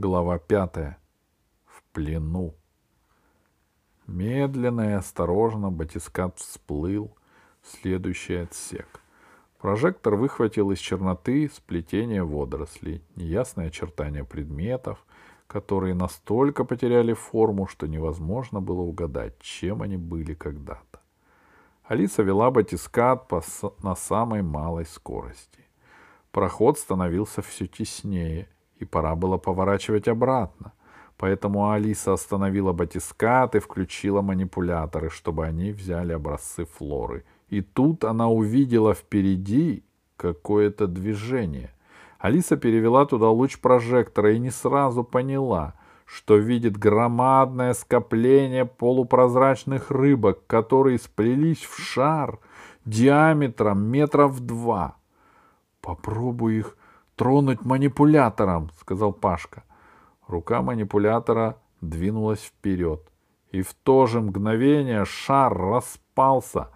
Глава пятая. В плену. Медленно и осторожно батискат всплыл в следующий отсек. Прожектор выхватил из черноты сплетение водорослей, неясные очертания предметов, которые настолько потеряли форму, что невозможно было угадать, чем они были когда-то. Алиса вела батискат по, на самой малой скорости. Проход становился все теснее — и пора было поворачивать обратно. Поэтому Алиса остановила батискат и включила манипуляторы, чтобы они взяли образцы флоры. И тут она увидела впереди какое-то движение. Алиса перевела туда луч прожектора и не сразу поняла, что видит громадное скопление полупрозрачных рыбок, которые сплелись в шар диаметром метров два. Попробуй их тронуть манипулятором, сказал Пашка. Рука манипулятора двинулась вперед, и в то же мгновение шар распался,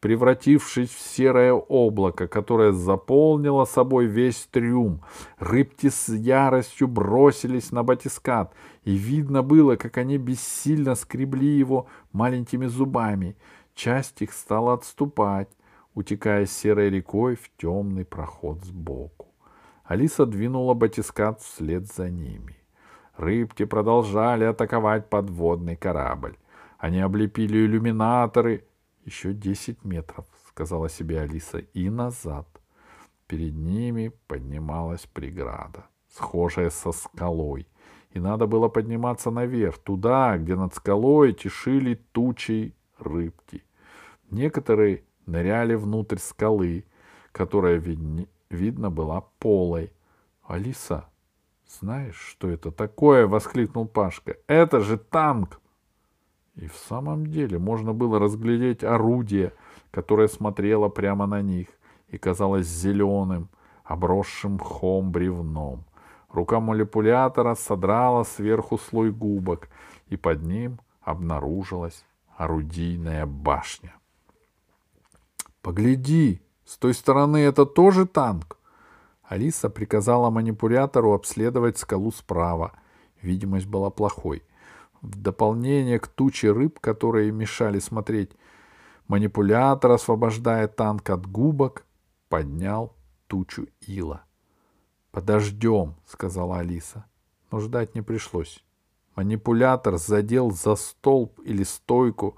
превратившись в серое облако, которое заполнило собой весь трюм. Рыбки с яростью бросились на батискат, и видно было, как они бессильно скребли его маленькими зубами. Часть их стала отступать, утекая серой рекой в темный проход сбоку. Алиса двинула батискат вслед за ними. Рыбки продолжали атаковать подводный корабль. Они облепили иллюминаторы. Еще десять метров, сказала себе Алиса, и назад. Перед ними поднималась преграда, схожая со скалой. И надо было подниматься наверх, туда, где над скалой тишили тучи рыбки. Некоторые ныряли внутрь скалы, которая видне видно, была полой. «Алиса, знаешь, что это такое?» — воскликнул Пашка. «Это же танк!» И в самом деле можно было разглядеть орудие, которое смотрело прямо на них и казалось зеленым, обросшим мхом бревном. Рука манипулятора содрала сверху слой губок, и под ним обнаружилась орудийная башня. «Погляди!» С той стороны это тоже танк? Алиса приказала манипулятору обследовать скалу справа. Видимость была плохой. В дополнение к туче рыб, которые мешали смотреть, манипулятор, освобождая танк от губок, поднял тучу ила. «Подождем», — сказала Алиса. Но ждать не пришлось. Манипулятор задел за столб или стойку,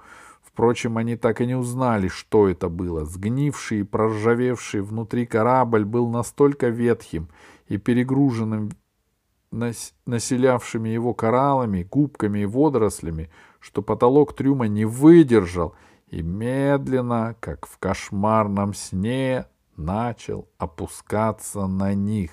Впрочем, они так и не узнали, что это было. Сгнивший и проржавевший внутри корабль был настолько ветхим и перегруженным населявшими его кораллами, губками и водорослями, что потолок трюма не выдержал и медленно, как в кошмарном сне, начал опускаться на них.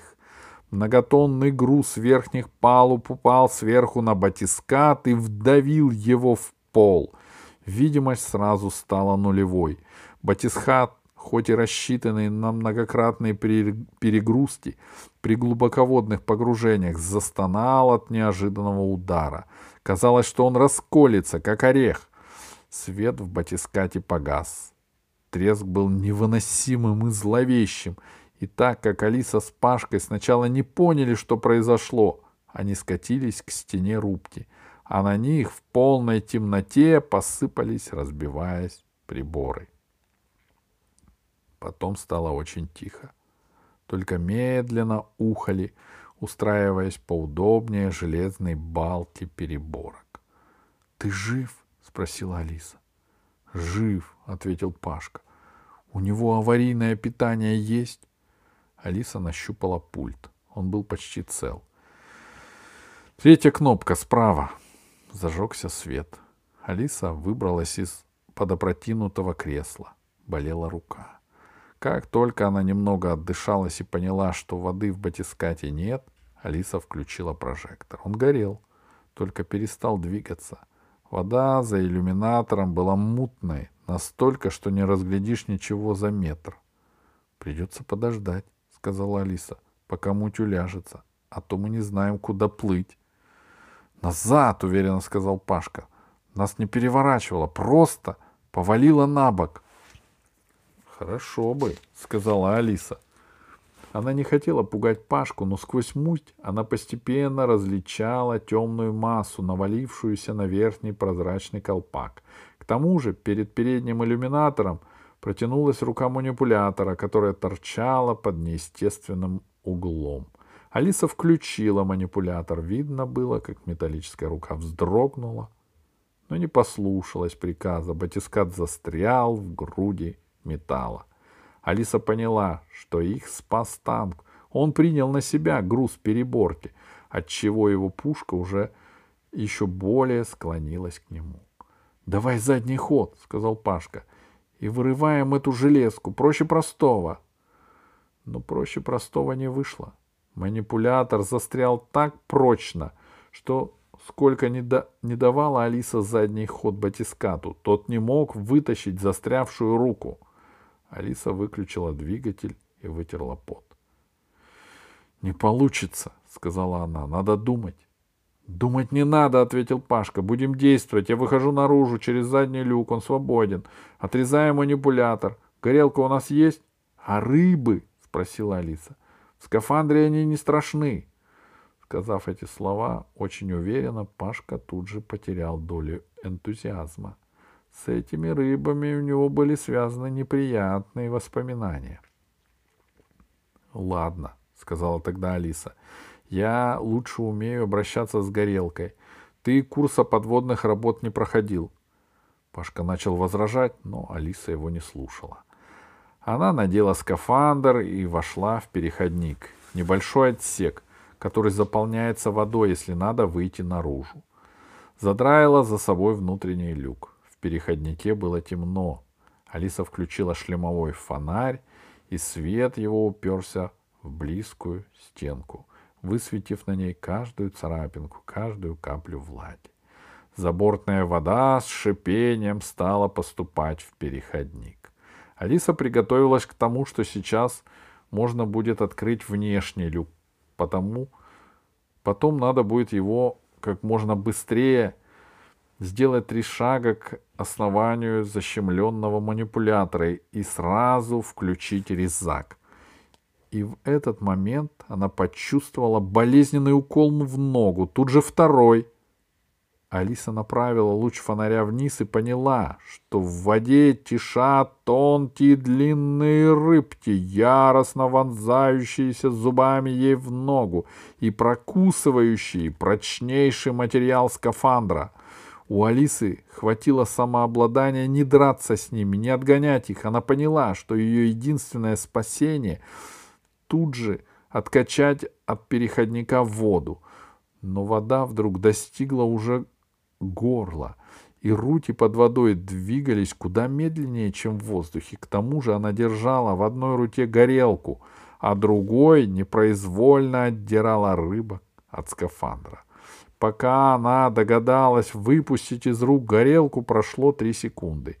Многотонный груз верхних палуб упал сверху на батискат и вдавил его в пол — Видимость сразу стала нулевой. Батисхат, хоть и рассчитанный на многократные перегрузки при глубоководных погружениях, застонал от неожиданного удара. Казалось, что он расколется, как орех. Свет в батискате погас. Треск был невыносимым и зловещим. И так как Алиса с Пашкой сначала не поняли, что произошло, они скатились к стене рубки — а на них в полной темноте посыпались, разбиваясь, приборы. Потом стало очень тихо. Только медленно ухали, устраиваясь поудобнее железной балки переборок. — Ты жив? — спросила Алиса. — Жив, — ответил Пашка. — У него аварийное питание есть? Алиса нащупала пульт. Он был почти цел. Третья кнопка справа зажегся свет. Алиса выбралась из подопротинутого кресла. Болела рука. Как только она немного отдышалась и поняла, что воды в батискате нет, Алиса включила прожектор. Он горел, только перестал двигаться. Вода за иллюминатором была мутной, настолько, что не разглядишь ничего за метр. «Придется подождать», — сказала Алиса, — «пока муть уляжется, а то мы не знаем, куда плыть». «Назад!» — уверенно сказал Пашка. «Нас не переворачивало, просто повалило на бок». «Хорошо бы», — сказала Алиса. Она не хотела пугать Пашку, но сквозь муть она постепенно различала темную массу, навалившуюся на верхний прозрачный колпак. К тому же перед передним иллюминатором протянулась рука манипулятора, которая торчала под неестественным углом. Алиса включила манипулятор. Видно было, как металлическая рука вздрогнула, но не послушалась приказа. Батискат застрял в груди металла. Алиса поняла, что их спас танк. Он принял на себя груз переборки, отчего его пушка уже еще более склонилась к нему. — Давай задний ход, — сказал Пашка, — и вырываем эту железку. Проще простого. Но проще простого не вышло. Манипулятор застрял так прочно, что сколько не, до... не давала Алиса задний ход батискату, тот не мог вытащить застрявшую руку — Алиса выключила двигатель и вытерла пот. «Не получится», — сказала она, — «надо думать». «Думать не надо», — ответил Пашка. «Будем действовать. Я выхожу наружу через задний люк, он свободен. Отрезаем манипулятор. Горелка у нас есть?» «А рыбы?» — спросила Алиса. «В скафандре они не страшны». Сказав эти слова очень уверенно, Пашка тут же потерял долю энтузиазма. С этими рыбами у него были связаны неприятные воспоминания. «Ладно», — сказала тогда Алиса, — «я лучше умею обращаться с горелкой. Ты курса подводных работ не проходил». Пашка начал возражать, но Алиса его не слушала. Она надела скафандр и вошла в переходник. Небольшой отсек, который заполняется водой, если надо выйти наружу. Задраила за собой внутренний люк переходнике было темно. Алиса включила шлемовой фонарь, и свет его уперся в близкую стенку, высветив на ней каждую царапинку, каждую каплю влаги. Забортная вода с шипением стала поступать в переходник. Алиса приготовилась к тому, что сейчас можно будет открыть внешний люк, потому потом надо будет его как можно быстрее сделать три шага к основанию защемленного манипулятора и сразу включить резак. И в этот момент она почувствовала болезненный укол в ногу, тут же второй. Алиса направила луч фонаря вниз и поняла, что в воде тишат тонкие длинные рыбки, яростно вонзающиеся зубами ей в ногу и прокусывающие прочнейший материал скафандра — у Алисы хватило самообладания не драться с ними, не отгонять их. Она поняла, что ее единственное спасение тут же откачать от переходника воду. Но вода вдруг достигла уже горла, и рути под водой двигались куда медленнее, чем в воздухе. К тому же она держала в одной руке горелку, а другой непроизвольно отдирала рыбок от скафандра. Пока она догадалась выпустить из рук горелку, прошло три секунды.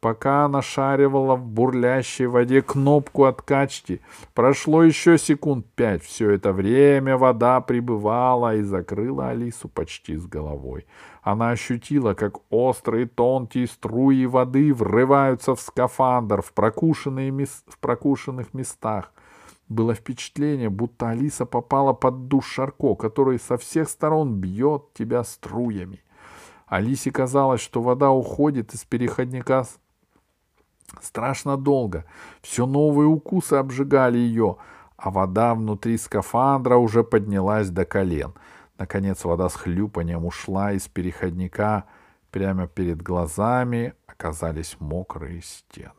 Пока она шаривала в бурлящей воде кнопку откачки, прошло еще секунд пять. Все это время вода прибывала и закрыла Алису почти с головой. Она ощутила, как острые тонкие струи воды врываются в скафандр в, прокушенные мес... в прокушенных местах. Было впечатление, будто Алиса попала под душ Шарко, который со всех сторон бьет тебя струями. Алисе казалось, что вода уходит из переходника страшно долго. Все новые укусы обжигали ее, а вода внутри скафандра уже поднялась до колен. Наконец вода с хлюпанием ушла из переходника. Прямо перед глазами оказались мокрые стены.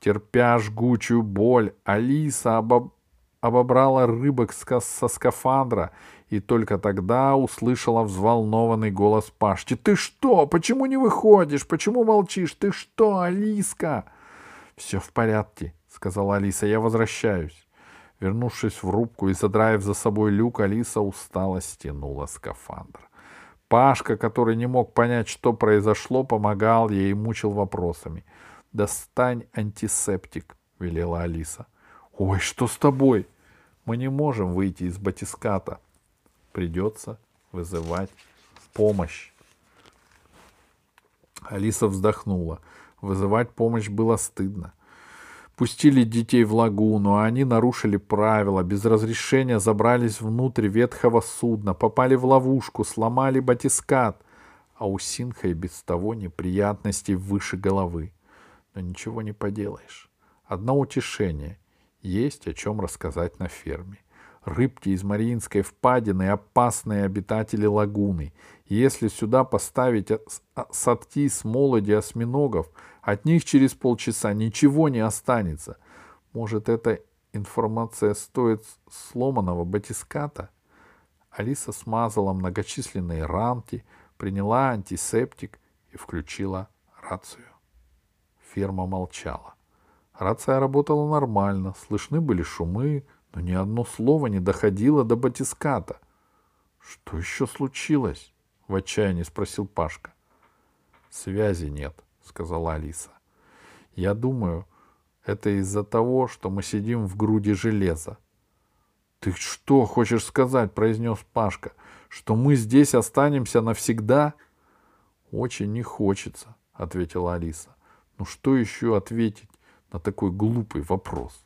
Терпя жгучую боль, Алиса обоб обобрала рыбок со скафандра и только тогда услышала взволнованный голос Пашки. «Ты что? Почему не выходишь? Почему молчишь? Ты что, Алиска?» «Все в порядке», — сказала Алиса. «Я возвращаюсь». Вернувшись в рубку и задраив за собой люк, Алиса устало стянула скафандр. Пашка, который не мог понять, что произошло, помогал ей и мучил вопросами. «Достань антисептик», — велела Алиса. «Ой, что с тобой?» Мы не можем выйти из батиската. Придется вызывать помощь. Алиса вздохнула. Вызывать помощь было стыдно. пустили детей в лагуну, а они нарушили правила, без разрешения забрались внутрь ветхого судна, попали в ловушку, сломали батискат, а у Синха и без того неприятностей выше головы. Но ничего не поделаешь. Одно утешение. Есть о чем рассказать на ферме. Рыбки из Мариинской впадины — опасные обитатели лагуны. Если сюда поставить садки с молоди осьминогов, от них через полчаса ничего не останется. Может, эта информация стоит сломанного батиската? Алиса смазала многочисленные рамки, приняла антисептик и включила рацию. Ферма молчала. Рация работала нормально, слышны были шумы, но ни одно слово не доходило до батиската. «Что еще случилось?» — в отчаянии спросил Пашка. «Связи нет», — сказала Алиса. «Я думаю, это из-за того, что мы сидим в груди железа». «Ты что хочешь сказать?» — произнес Пашка. «Что мы здесь останемся навсегда?» «Очень не хочется», — ответила Алиса. «Ну что еще ответить на такой глупый вопрос?»